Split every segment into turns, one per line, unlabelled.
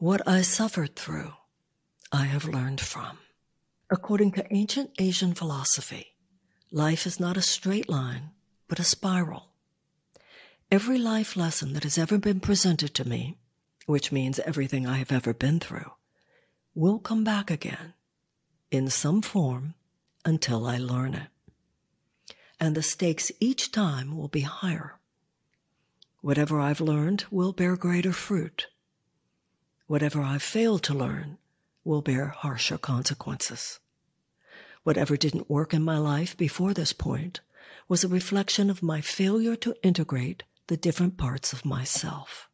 What I suffered through, I have learned from. According to ancient Asian philosophy, life is not a straight line, but a spiral. Every life lesson that has ever been presented to me, which means everything I have ever been through, will come back again in some form until I learn it. And the stakes each time will be higher. Whatever I've learned will bear greater fruit Whatever I've failed to learn will bear harsher consequences. Whatever didn't work in my life before this point was a reflection of my failure to integrate the different parts of myself.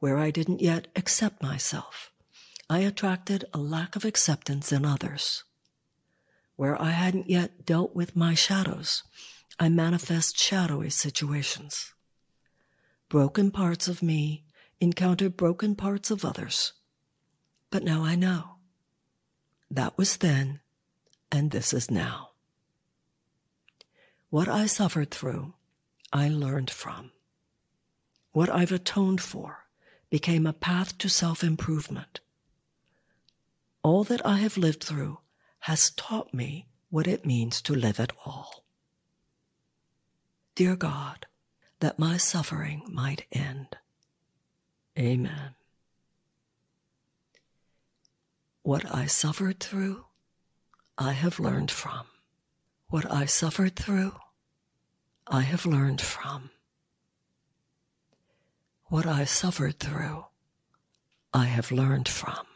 Where I didn't yet accept myself, I attracted a lack of acceptance in others. Where I hadn't yet dealt with my shadows, I manifest shadowy situations. Broken parts of me encounter broken parts of others. But now I know. That was then, and this is now. What I suffered through, I learned from. What I've atoned for became a path to self improvement. All that I have lived through has taught me what it means to live at all. Dear God, that my suffering might end. Amen. What I suffered through, I have learned from. What I suffered through, I have learned from. What I suffered through, I have learned from.